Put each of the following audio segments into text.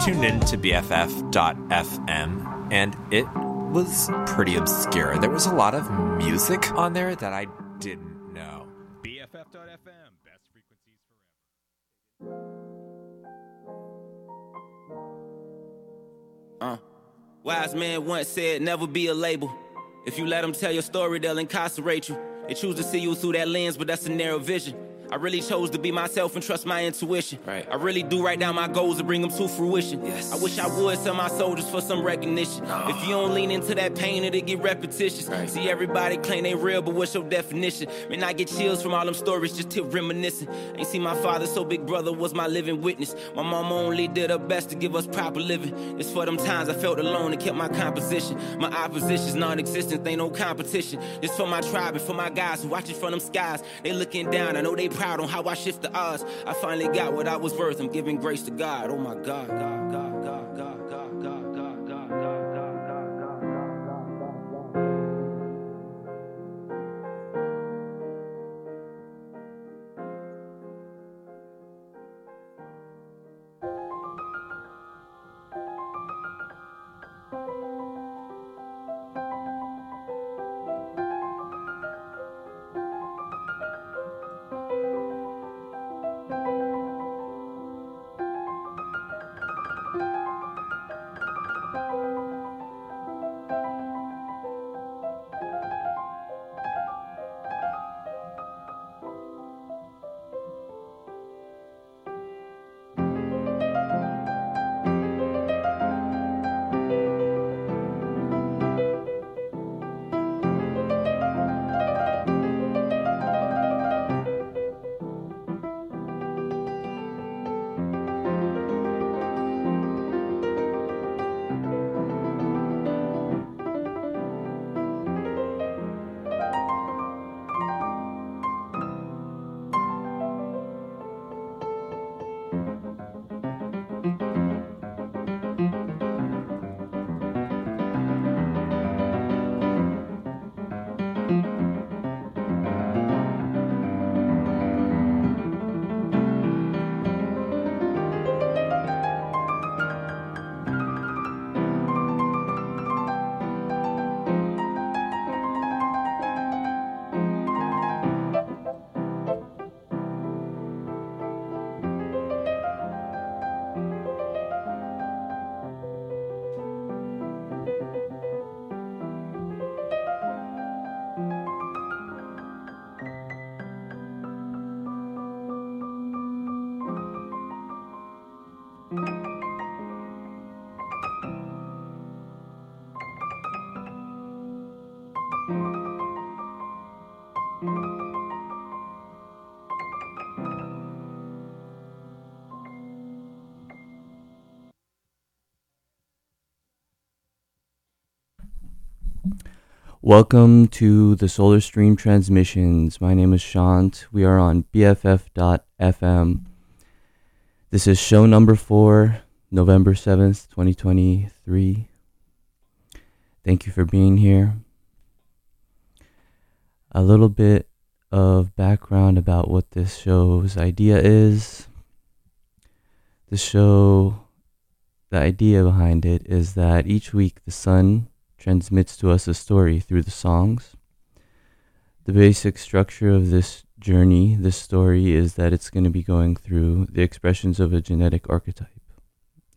tuned in to BFF.FM, and it was pretty obscure. There was a lot of music on there that I didn't know. BFF.FM, best frequencies Uh. Wise man once said, never be a label. If you let them tell your story, they'll incarcerate you. They choose to see you through that lens, but that's a narrow vision. I really chose to be myself and trust my intuition. Right. I really do write down my goals and bring them to fruition. Yes. I wish I would sell my soldiers for some recognition. If you don't lean into that pain, it'll get repetitious. Right. See, everybody claim they real, but what's your definition? Man, I get chills from all them stories, just tip reminiscing. Ain't seen my father, so big brother was my living witness. My mama only did her best to give us proper living. It's for them times I felt alone and kept my composition. My opposition's non-existent, ain't no competition. It's for my tribe and for my guys who watching from them skies. They looking down, I know they proud on how I shift the odds. I finally got what I was worth. I'm giving grace to God. Oh my God, God, God, God, Welcome to the Solar Stream Transmissions. My name is Shant. We are on BFF.FM. This is show number four, November 7th, 2023. Thank you for being here. A little bit of background about what this show's idea is. The show, the idea behind it is that each week the sun transmits to us a story through the songs. The basic structure of this journey, this story, is that it's going to be going through the expressions of a genetic archetype.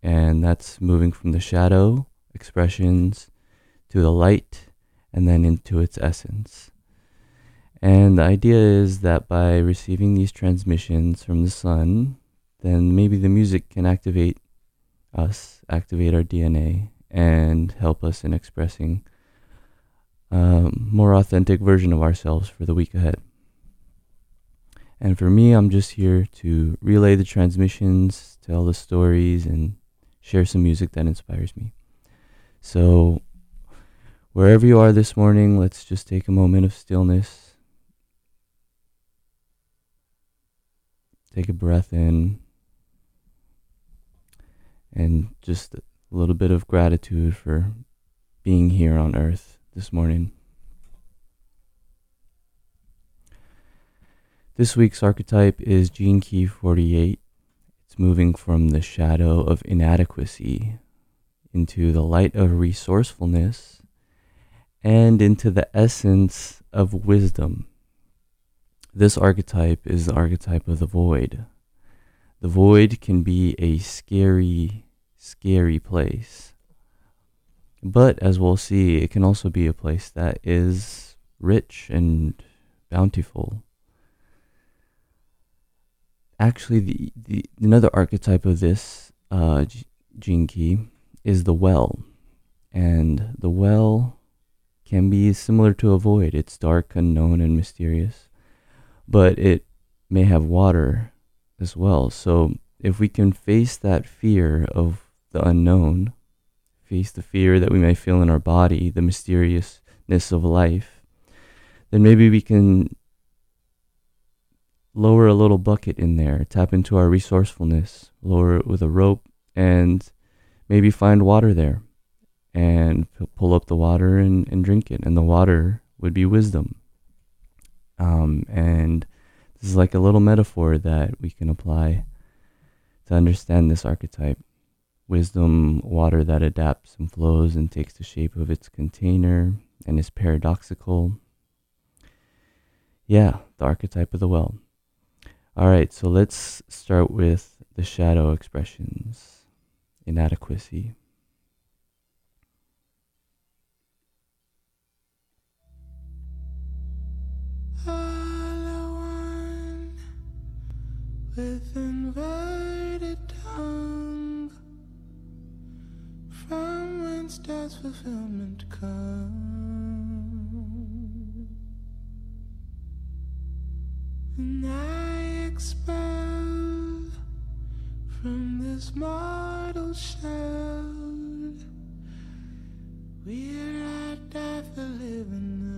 And that's moving from the shadow expressions to the light and then into its essence. And the idea is that by receiving these transmissions from the sun, then maybe the music can activate us, activate our DNA, and help us in expressing a more authentic version of ourselves for the week ahead. And for me, I'm just here to relay the transmissions, tell the stories, and share some music that inspires me. So, wherever you are this morning, let's just take a moment of stillness. Take a breath in and just a little bit of gratitude for being here on earth this morning. This week's archetype is Gene Key 48. It's moving from the shadow of inadequacy into the light of resourcefulness and into the essence of wisdom. This archetype is the archetype of the void. The void can be a scary, scary place. But as we'll see, it can also be a place that is rich and bountiful. Actually, the, the another archetype of this uh, key is the well, and the well can be similar to a void. It's dark, unknown, and mysterious but it may have water as well. So if we can face that fear of the unknown, face the fear that we may feel in our body, the mysteriousness of life, then maybe we can lower a little bucket in there, tap into our resourcefulness, lower it with a rope, and maybe find water there and pull up the water and, and drink it. And the water would be wisdom. Um, and this is like a little metaphor that we can apply to understand this archetype. Wisdom, water that adapts and flows and takes the shape of its container and is paradoxical. Yeah, the archetype of the well. All right, so let's start with the shadow expressions inadequacy. From whence does fulfillment come? And I expel from this mortal shell where I die for living.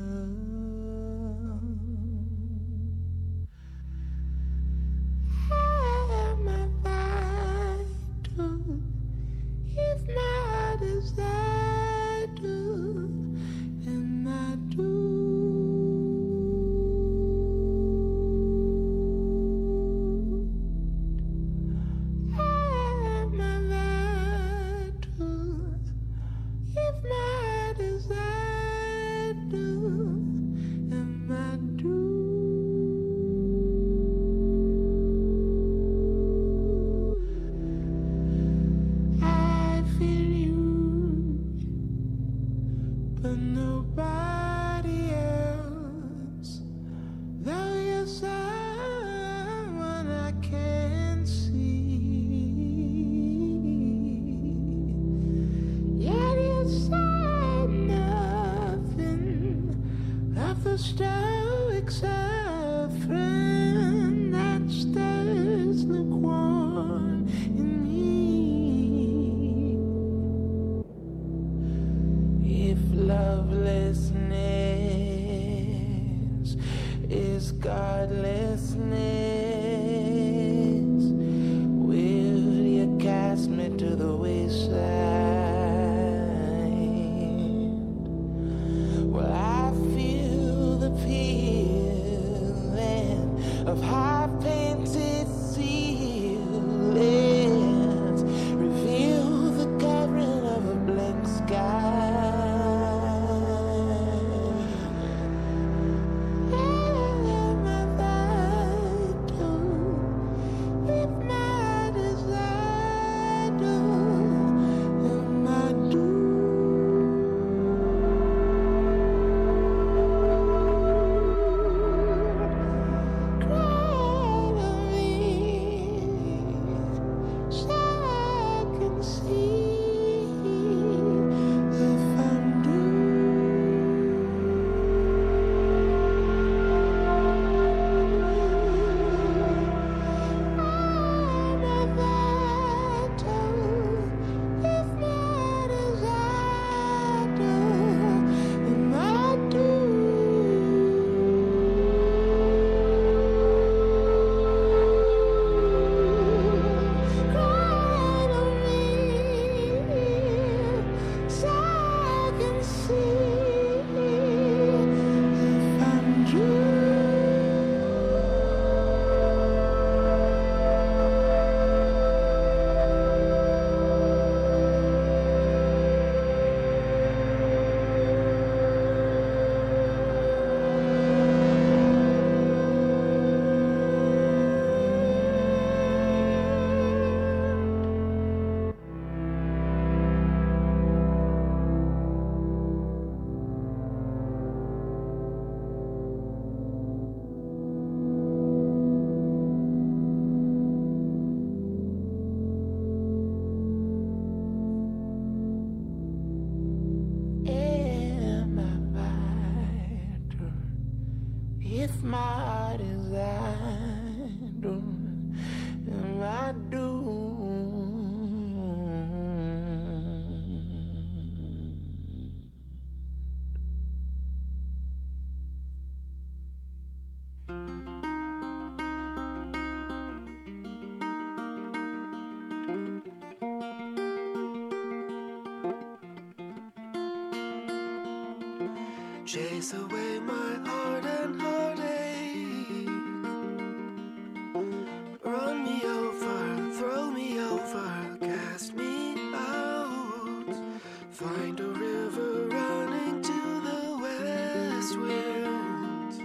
Find a river running to the west wind.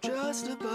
Just above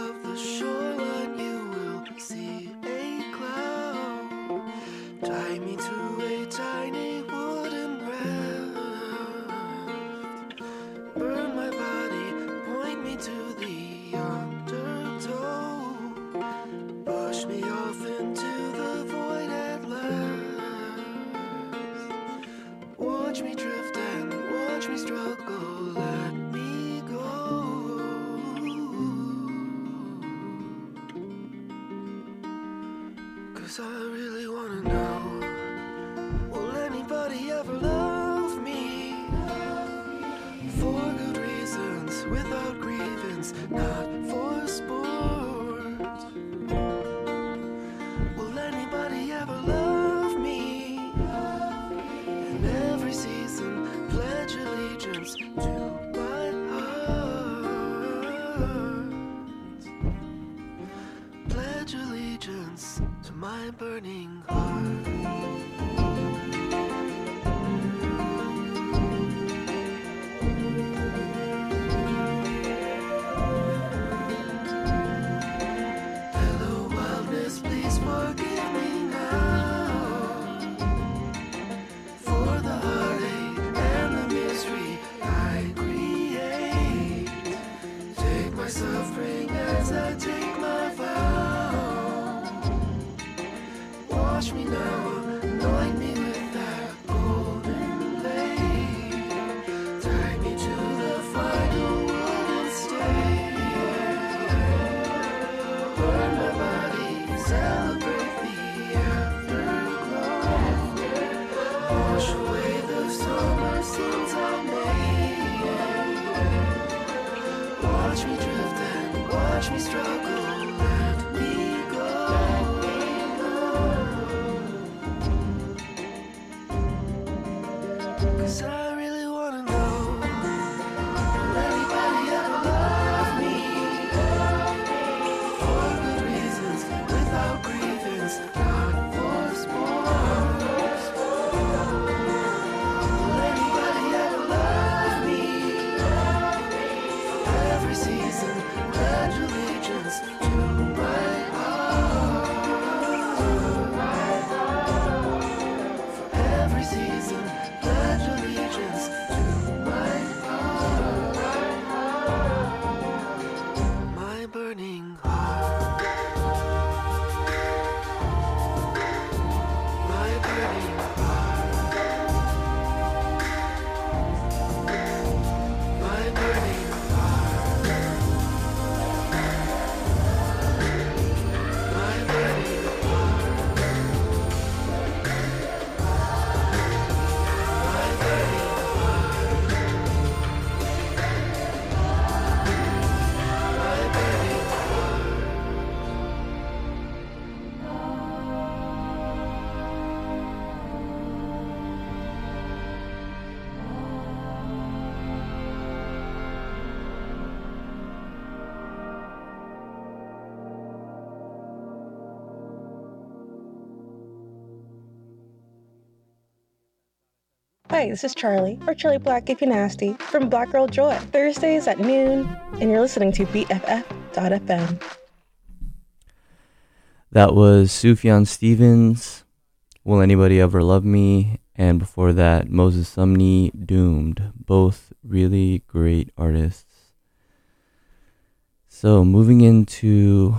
Hi, this is Charlie, or Charlie Black if you're nasty, from Black Girl Joy. Thursdays at noon, and you're listening to BFF.FM. That was Sufjan Stevens, Will Anybody Ever Love Me? And before that, Moses Sumney, Doomed. Both really great artists. So, moving into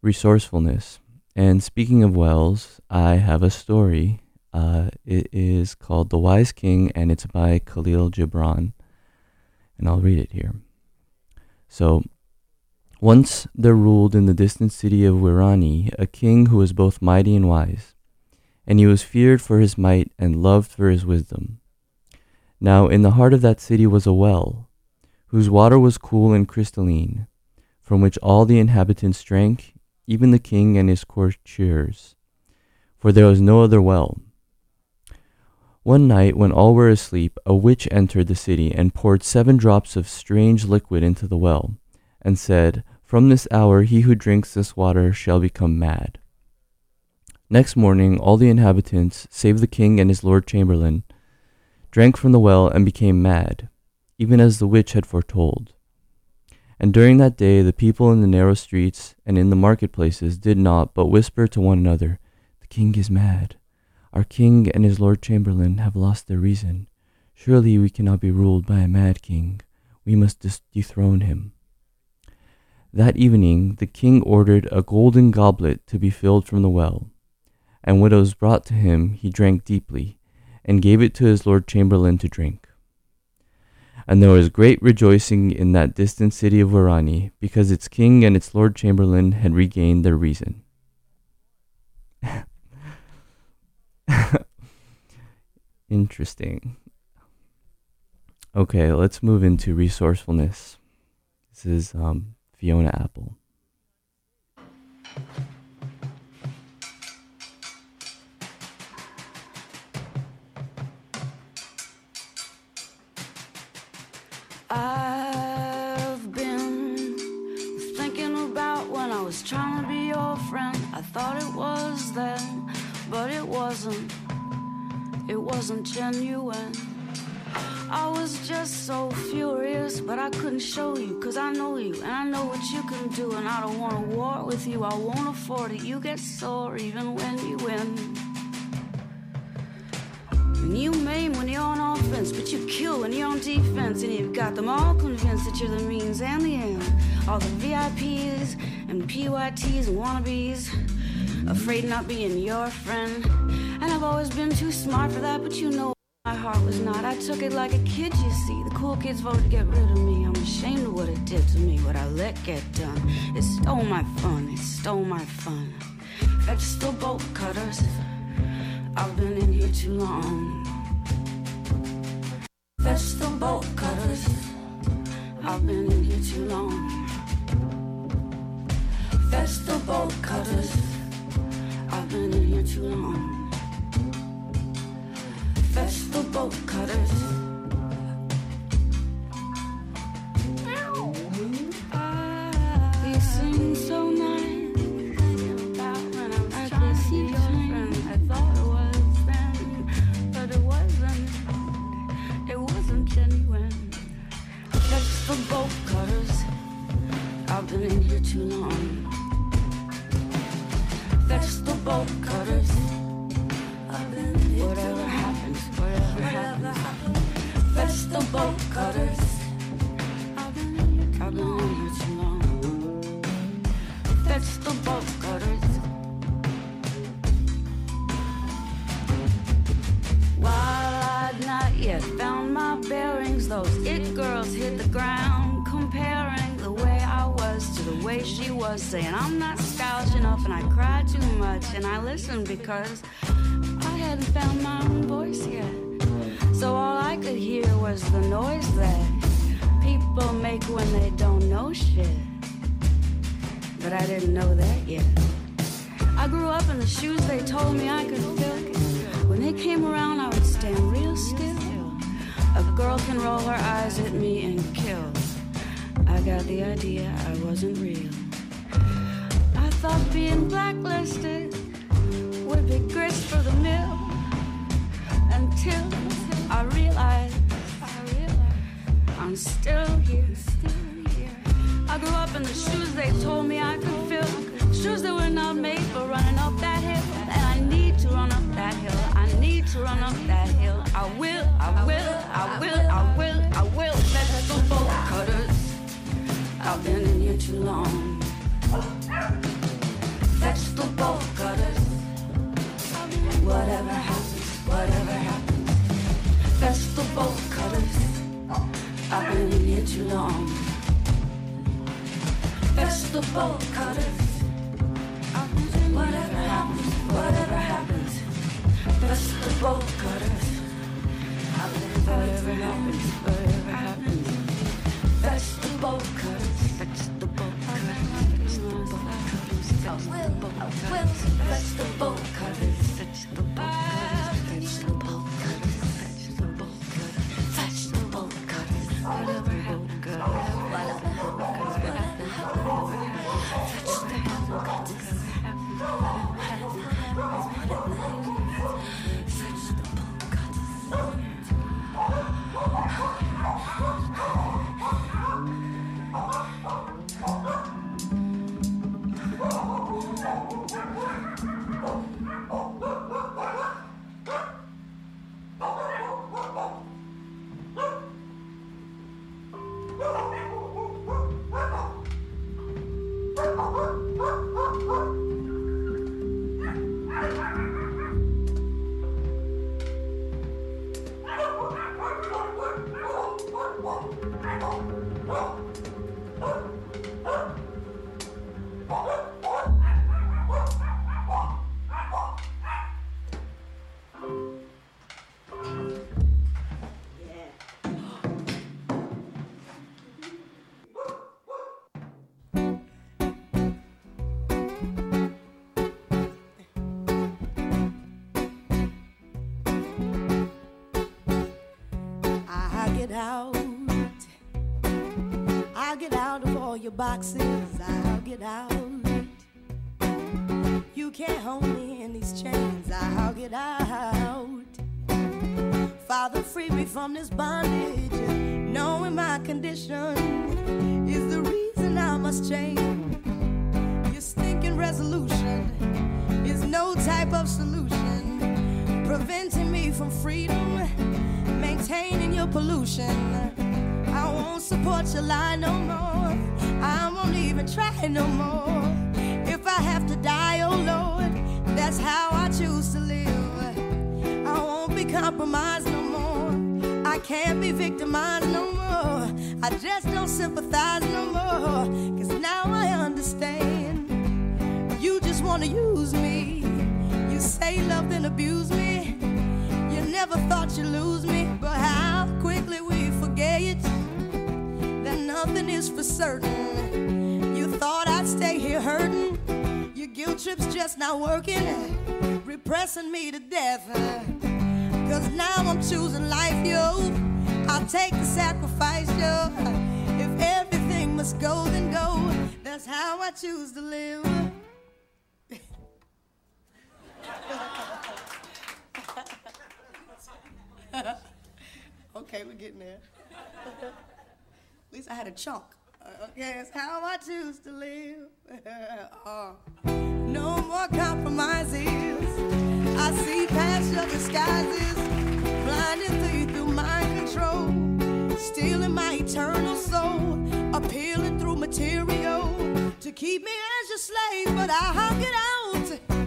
resourcefulness. And speaking of wells, I have a story. Uh, it is called The Wise King, and it's by Khalil Gibran. And I'll read it here. So, once there ruled in the distant city of Wirani a king who was both mighty and wise, and he was feared for his might and loved for his wisdom. Now in the heart of that city was a well, whose water was cool and crystalline, from which all the inhabitants drank, even the king and his courtiers, for there was no other well. One night, when all were asleep, a witch entered the city and poured seven drops of strange liquid into the well, and said, From this hour he who drinks this water shall become mad. Next morning, all the inhabitants, save the king and his lord chamberlain, drank from the well and became mad, even as the witch had foretold. And during that day, the people in the narrow streets and in the marketplaces did not but whisper to one another, The king is mad. Our king and his lord chamberlain have lost their reason. Surely we cannot be ruled by a mad king. We must dis- dethrone him. That evening, the king ordered a golden goblet to be filled from the well. And when it was brought to him, he drank deeply, and gave it to his lord chamberlain to drink. And there was great rejoicing in that distant city of Wirani, because its king and its lord chamberlain had regained their reason. Interesting. Okay, let's move into resourcefulness. This is um, Fiona Apple. Genuine. I was just so furious, but I couldn't show you, cause I know you, and I know what you can do, and I don't want to war with you. I won't afford it. You get sore even when you win. And you maim when you're on offense, but you kill when you're on defense. And you've got them all convinced that you're the means and the end. All the VIPs and PYTs and wannabes, afraid not being your friend. And I've always been too smart for that, but you know my heart was not. I took it like a kid, you see. The cool kids voted to get rid of me. I'm ashamed of what it did to me, what I let get done. It stole my fun, it stole my fun. Fetch the bolt cutters. I've been in here too long. Fetch the bolt cutters. I've been in here too long. Fetch the bolt cutters. I've been in here too long. Fetch the bolt cutters. Saying I'm not stylish enough and I cry too much, and I listen because The bolt cutters. Whatever happens, whatever happens. That's the bolt cutters. Whatever happens, whatever happens. That's the bolt cutters. That's the bolt cutters. That's the bolt cutters. Get out. I'll get out of all your boxes. I'll get out. You can't hold me in these chains. I'll get out. Father, free me from this bondage. Knowing my condition is the reason I must change. Your stinking resolution is no type of solution. Preventing me from freedom, maintaining your pollution. I won't support your lie no more. I won't even try no more. If I have to die, oh Lord, that's how I choose to live. I won't be compromised no more. I can't be victimized no more. I just don't sympathize no more. Cause now I understand. You just wanna use me. You say love, then abuse me. Never thought you'd lose me, but how quickly we forget that nothing is for certain. You thought I'd stay here hurting. Your guilt trip's just not working, repressing me to death. Cause now I'm choosing life, yo. I'll take the sacrifice, yo. If everything must go, then go. That's how I choose to live. okay, we're getting there. At least I had a chunk. Uh, okay, that's how I choose to live. Uh, no more compromises. I see past your disguises, blinding through, you through mind control, stealing my eternal soul, appealing through material to keep me as your slave. But I'll get out.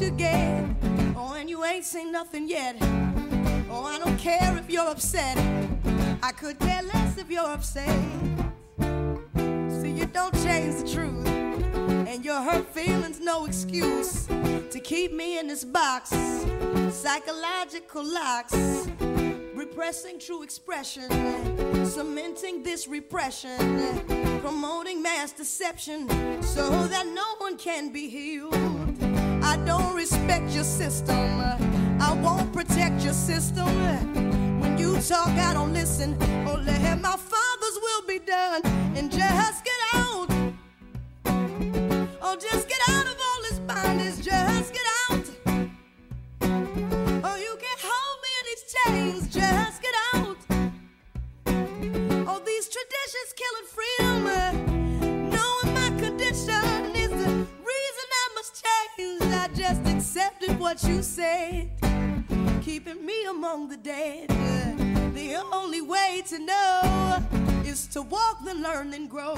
You get. Oh, and you ain't seen nothing yet. Oh, I don't care if you're upset. I could care less if you're upset. See, you don't change the truth. And your hurt feelings, no excuse to keep me in this box. Psychological locks, repressing true expression, cementing this repression, promoting mass deception so that no one can be healed. I don't respect your system, I won't protect your system. When you talk, I don't listen. Oh, Only have my father's will be done and just get out. Oh, just get out of all this bondage. Just get out. Oh, you can't hold me in these chains. Just get out. Oh, these traditions killing freedom. Accepted what you said, keeping me among the dead. The only way to know is to walk, then learn, then grow.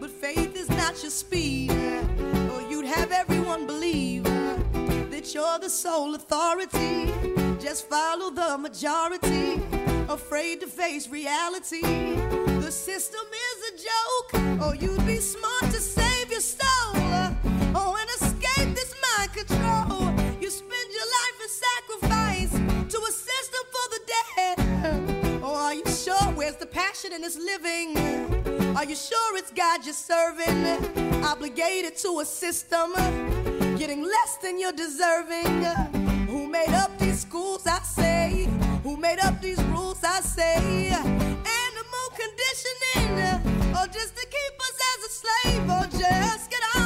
But faith is not your speed, or you'd have everyone believe that you're the sole authority. Just follow the majority, afraid to face reality. The system is a joke, or you'd be smart to where's the passion in this living? Are you sure it's God you're serving? Obligated to a system, getting less than you're deserving. Who made up these schools? I say. Who made up these rules? I say. Animal conditioning, or just to keep us as a slave, or just get out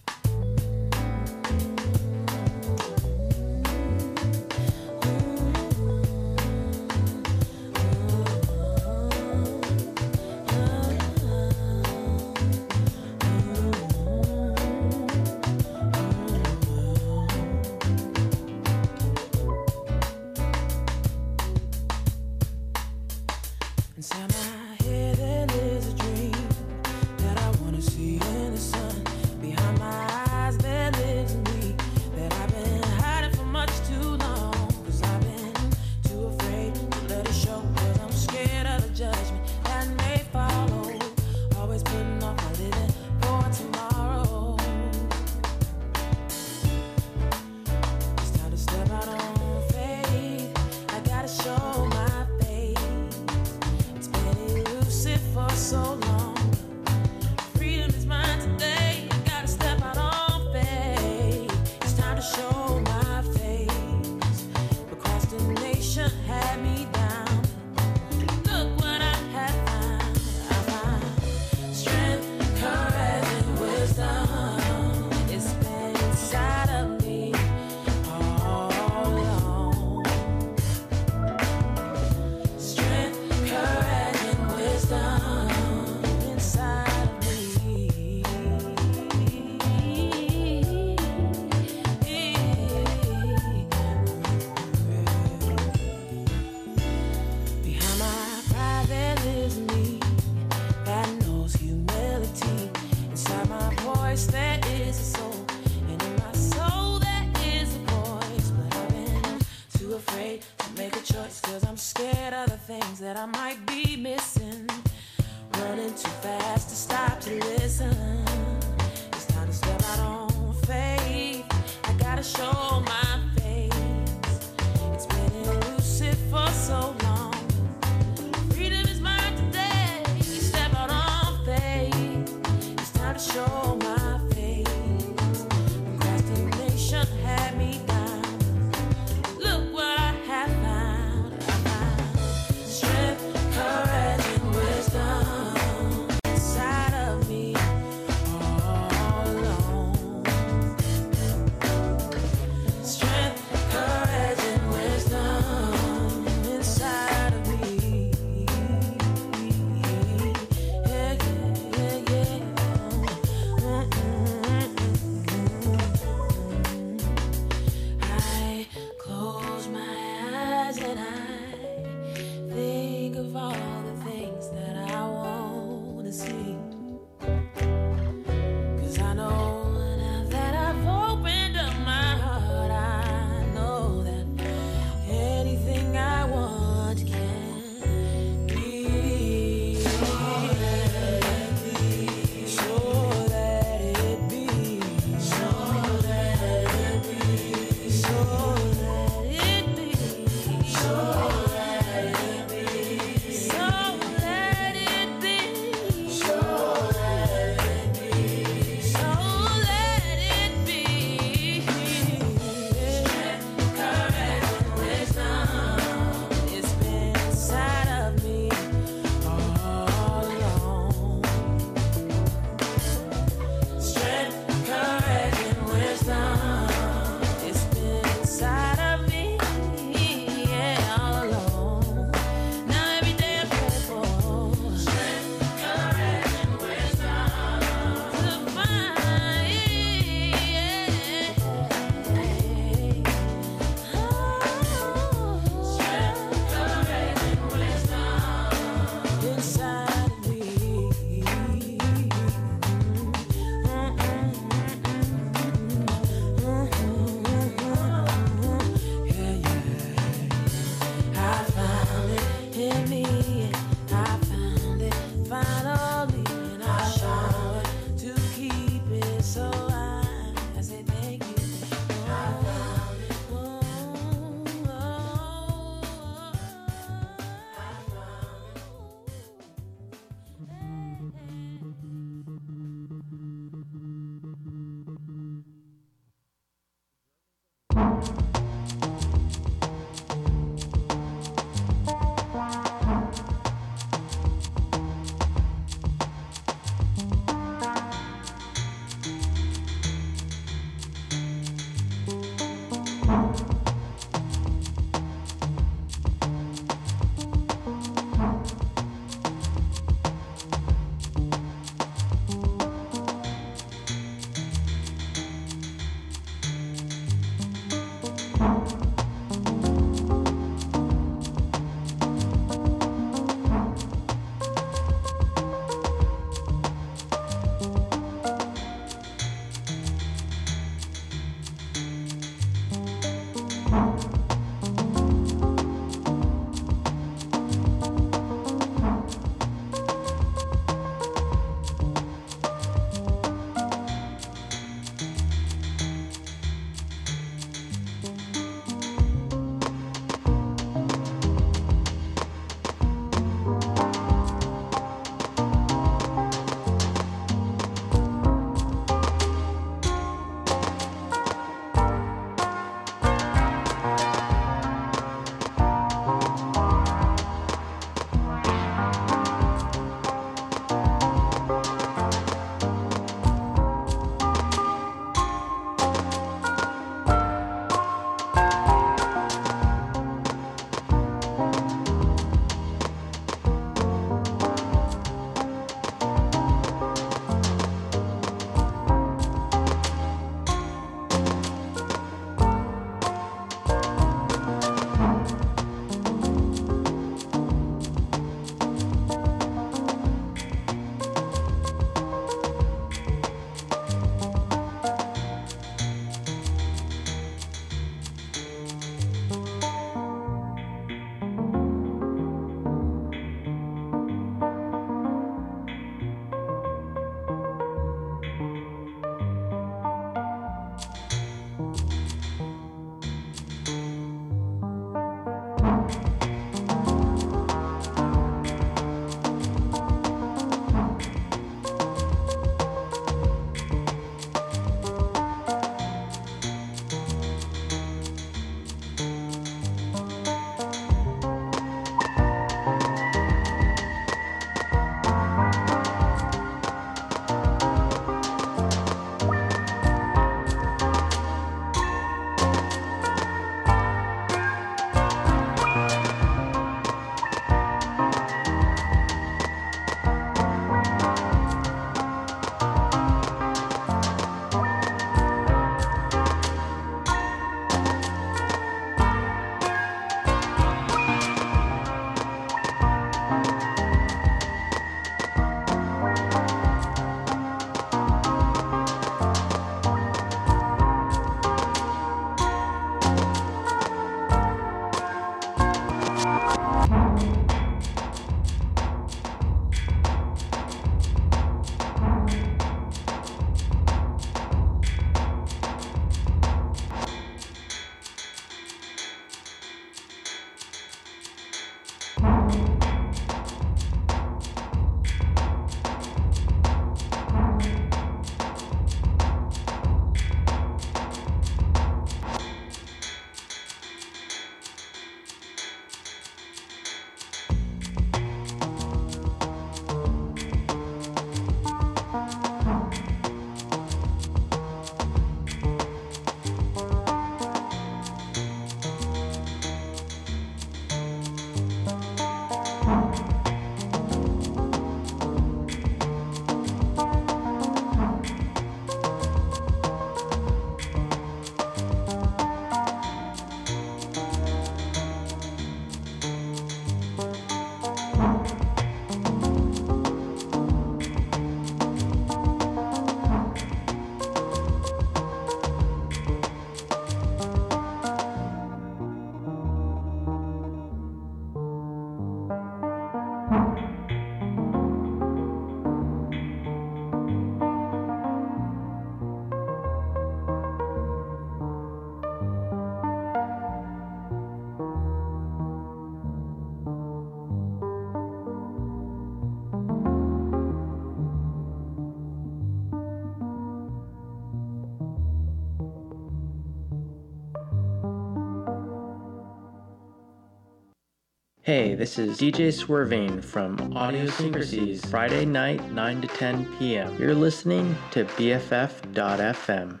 Hey, this is DJ Swerving from Audiosyncrasies, Friday night, 9 to 10 p.m. You're listening to BFF.FM.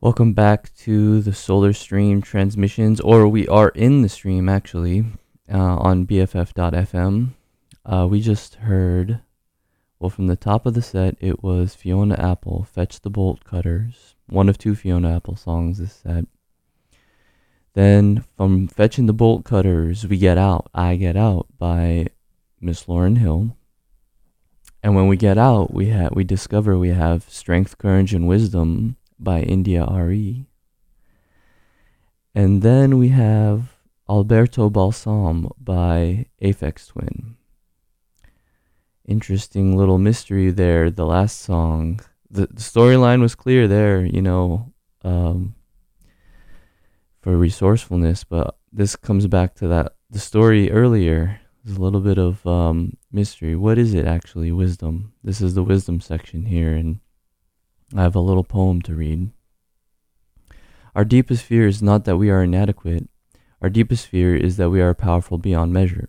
Welcome back to the Solar Stream transmissions, or we are in the stream actually uh, on BFF.FM. Uh, we just heard, well, from the top of the set, it was Fiona Apple, Fetch the Bolt Cutters, one of two Fiona Apple songs this set. Then from Fetching the Bolt Cutters, we get out, I Get Out by Miss Lauryn Hill. And when we get out, we ha- we discover we have Strength, Courage, and Wisdom by India.Arie. And then we have Alberto Balsam by Aphex Twin. Interesting little mystery there. The last song, the, storyline was clear there, you know, um, for resourcefulness, but this comes back to that the story earlier. There's a little bit of um, mystery. What is it actually? Wisdom. This is the wisdom section here, and I have a little poem to read. Our deepest fear is not that we are inadequate. Our deepest fear is that we are powerful beyond measure.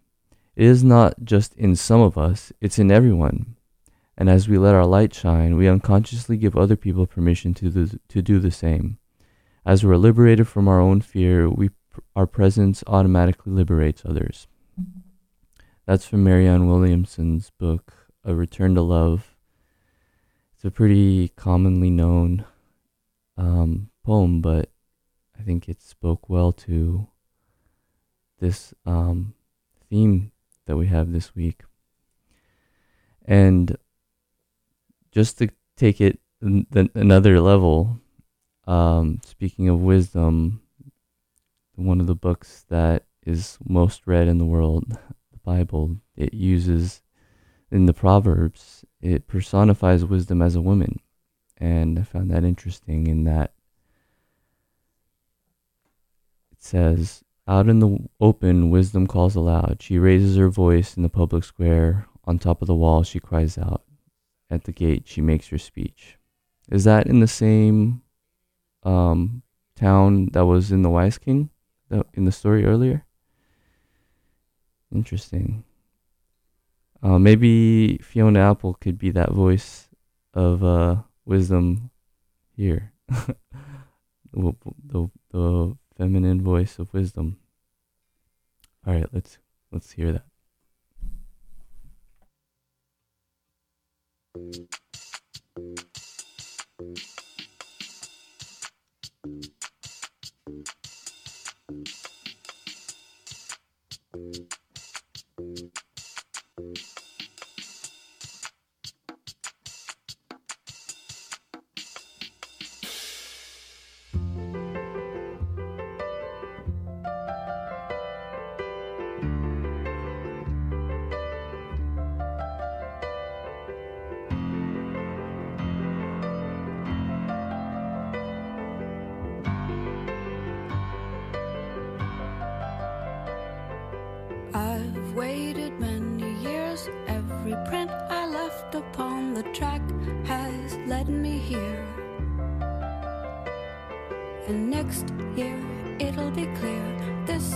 It is not just in some of us, it's in everyone. And as we let our light shine, we unconsciously give other people permission to do, to do the same. As we're liberated from our own fear, we, our presence automatically liberates others. That's from Marianne Williamson's book, A Return to Love. It's a pretty commonly known um, poem, but I think it spoke well to this um, theme that we have this week. And just to take it th- another level, um, speaking of wisdom, one of the books that is most read in the world, the Bible, it uses in the Proverbs, it personifies wisdom as a woman. And I found that interesting in that it says, Out in the open, wisdom calls aloud. She raises her voice in the public square. On top of the wall, she cries out. At the gate, she makes her speech. Is that in the same um, town that was in the Wise King in the story earlier? Interesting. Uh, maybe Fiona Apple could be that voice of uh, wisdom here. the, the, the feminine voice of wisdom. All right, let's let's hear that. Waited many years. Every print I left upon the track has led me here. And next year it'll be clear this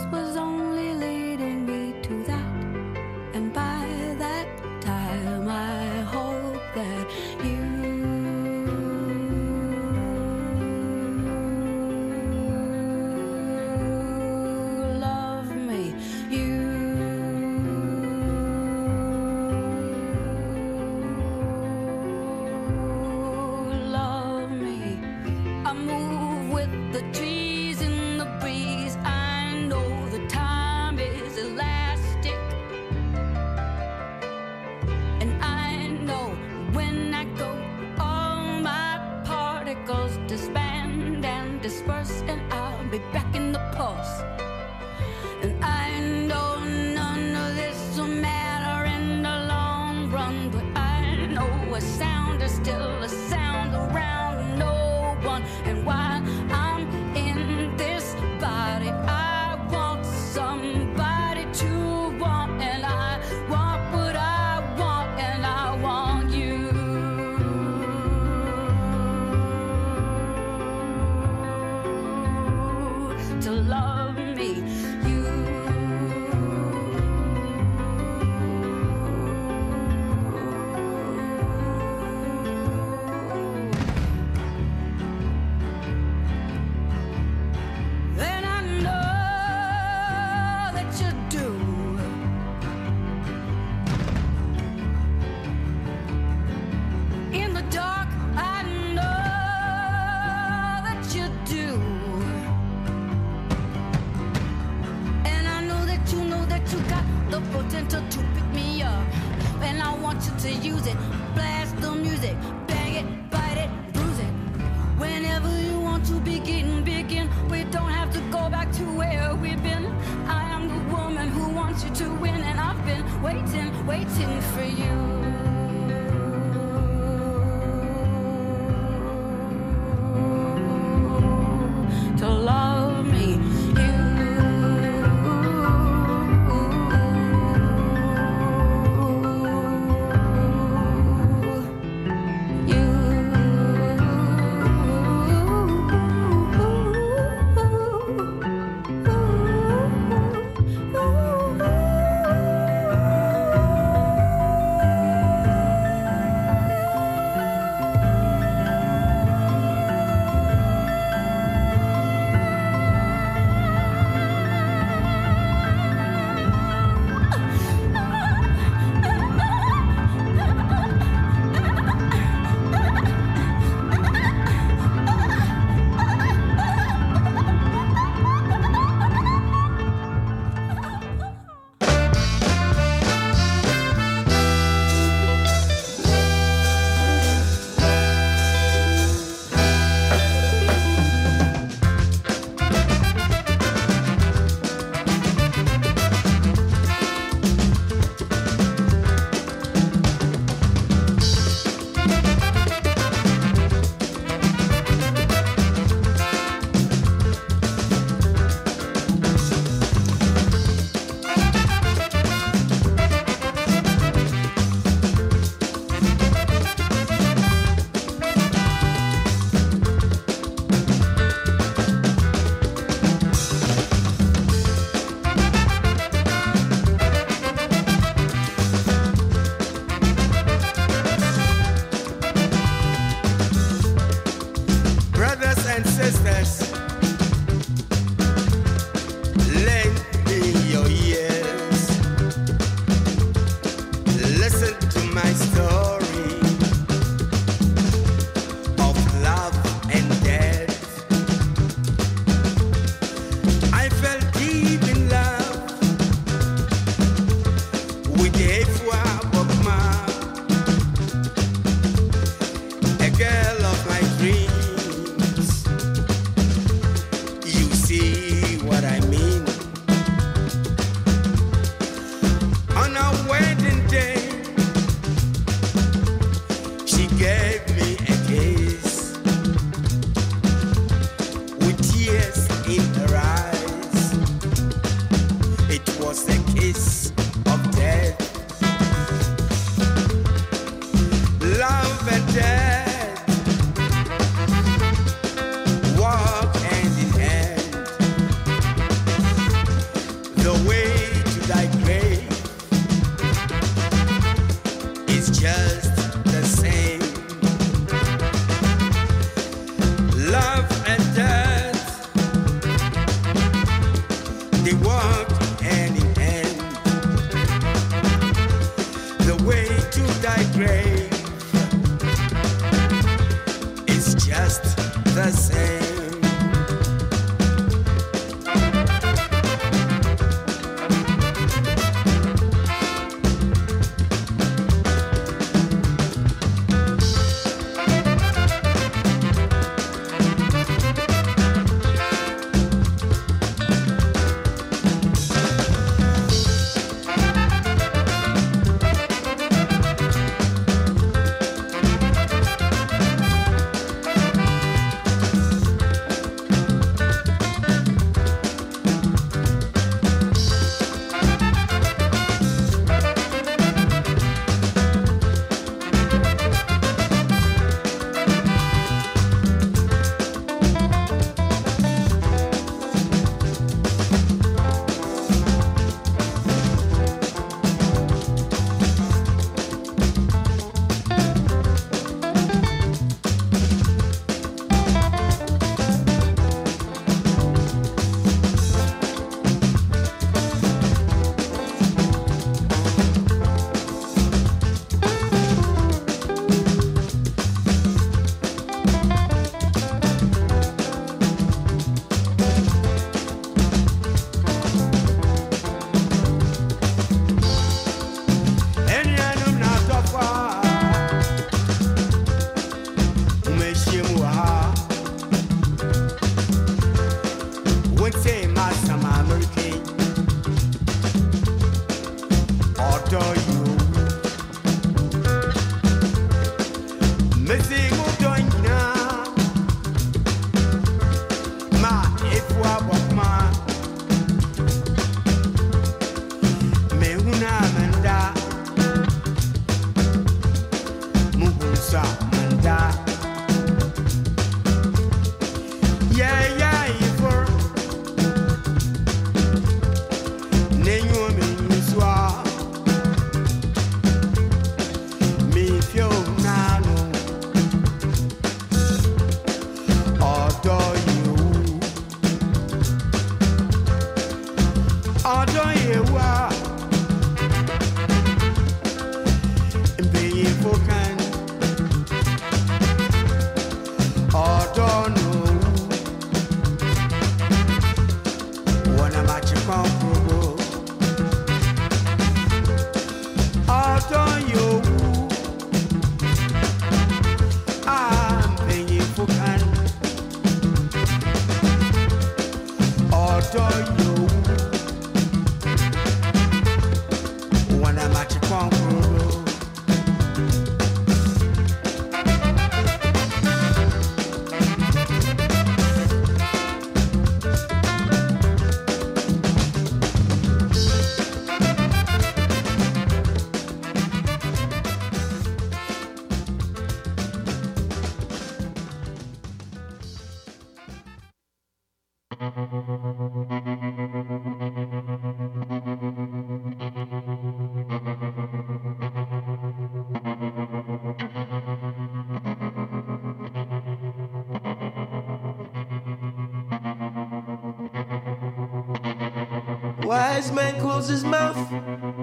Wise man closes his mouth,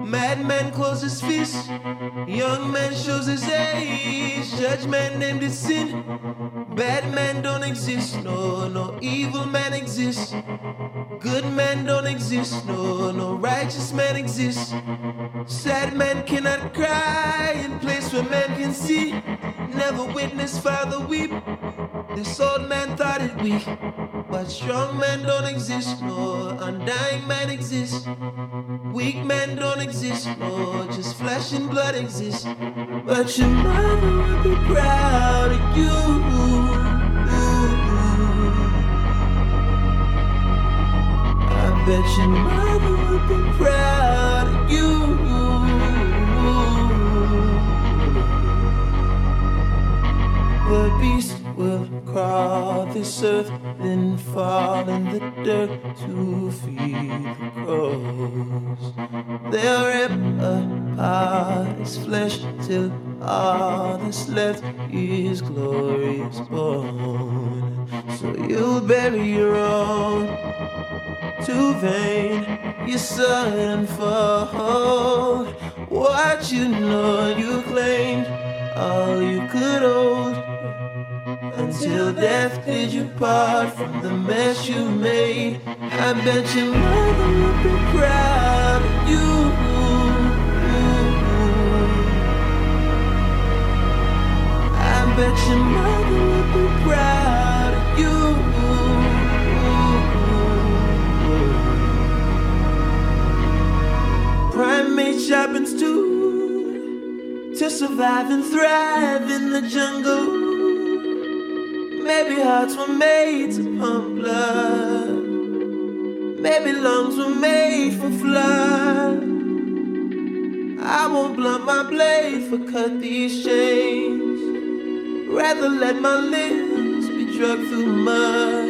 madman closes his fist. Young man shows his age, judge man named his sin. Bad man don't exist, no, no evil man exists. Good man don't exist, no, no righteous man exists. Sad man cannot cry in place where man can see. Never witness father weep. This old man thought it weak. But strong men don't exist, no undying man exists. Weak men don't exist, no just flesh and blood exists. But your mother would be proud of you. I bet your mother would be proud of you. The beast will crawl this earth, then fall in the dirt to feed the crows. They'll rip apart his flesh till all that's left is glorious bone. So you'll bury your own, too vain, you son for hold. What you know you claimed, all you could hold. Until death did you part from the mess you made. I bet your mother would be proud of you. I bet your mother would be proud of you. Primate happens too to survive and thrive in the jungle. Maybe hearts were made to pump blood. Maybe lungs were made for flood. I won't blunt my blade for cut these chains. Rather let my limbs be drugged through mud.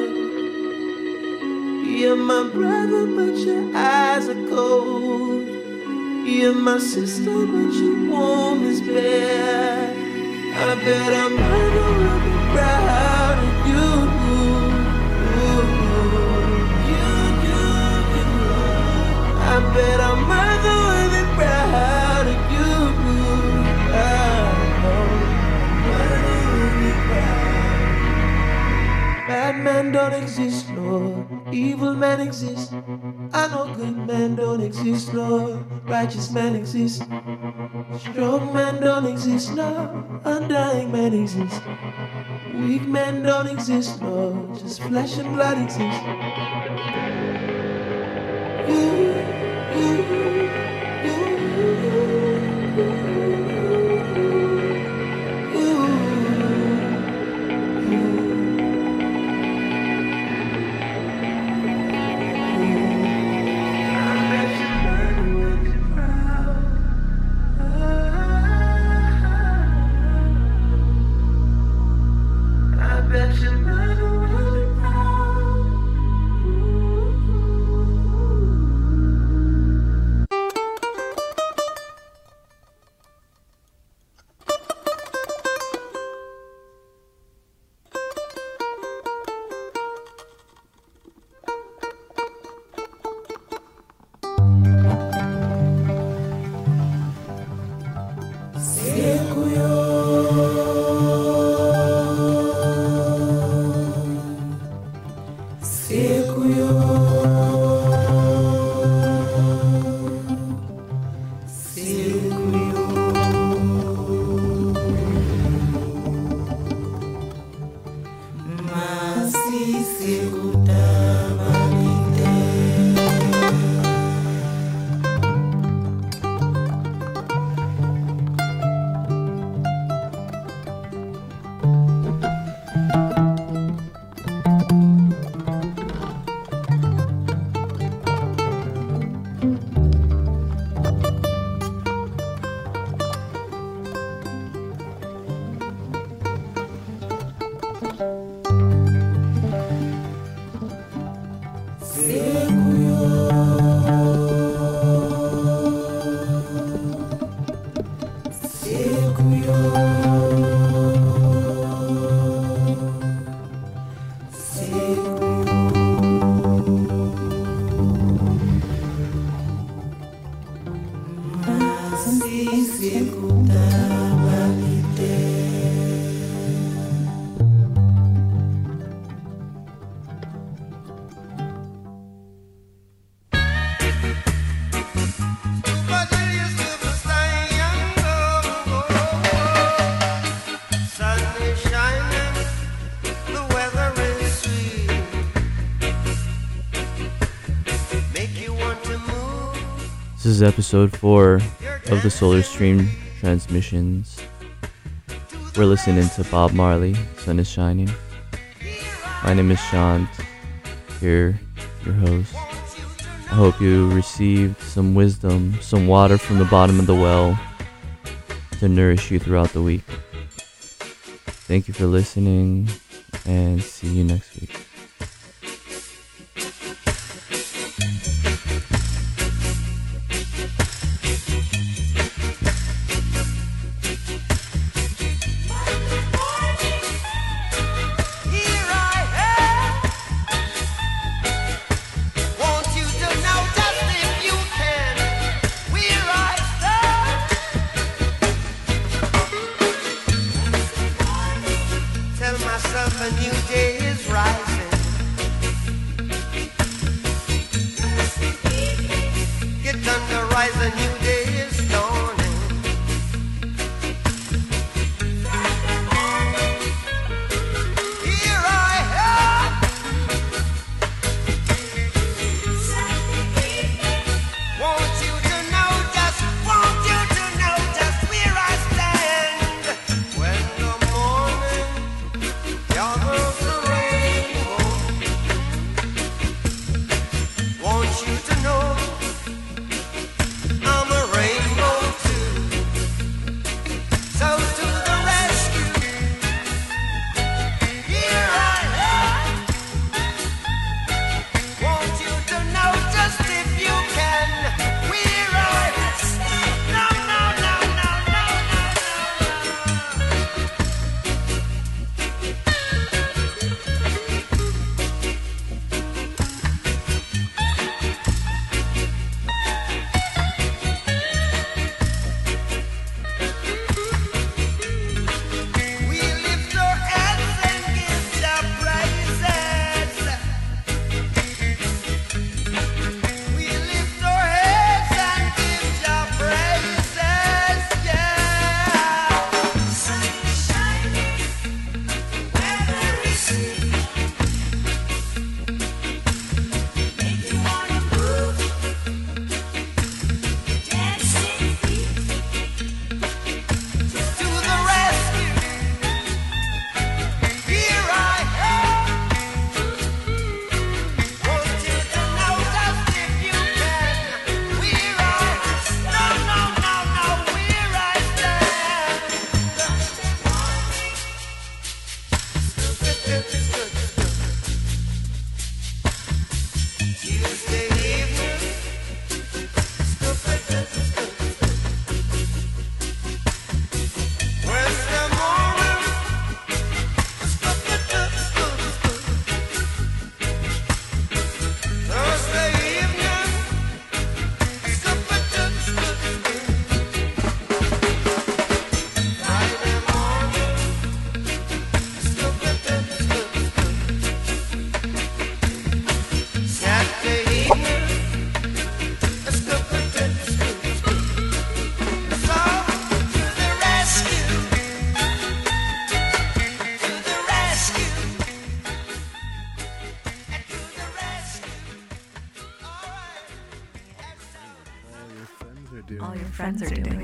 You're my brother, but your eyes are cold. You're my sister, but your womb is bare. I bet I'm gonna be bet our mother will be Bad men don't exist, Lord. Evil men exist. I know good men don't exist, Lord. Righteous men exist. Strong men don't exist, no. Undying men exist. Weak men don't exist, no. Just flesh and blood exist. You, you, is episode 4 of the Solar Stream Transmissions. We're listening to Bob Marley, Sun is Shining. My name is Shant, here, your host. I hope you received some wisdom, some water from the bottom of the well to nourish you throughout the week. Thank you for listening, and see you next week.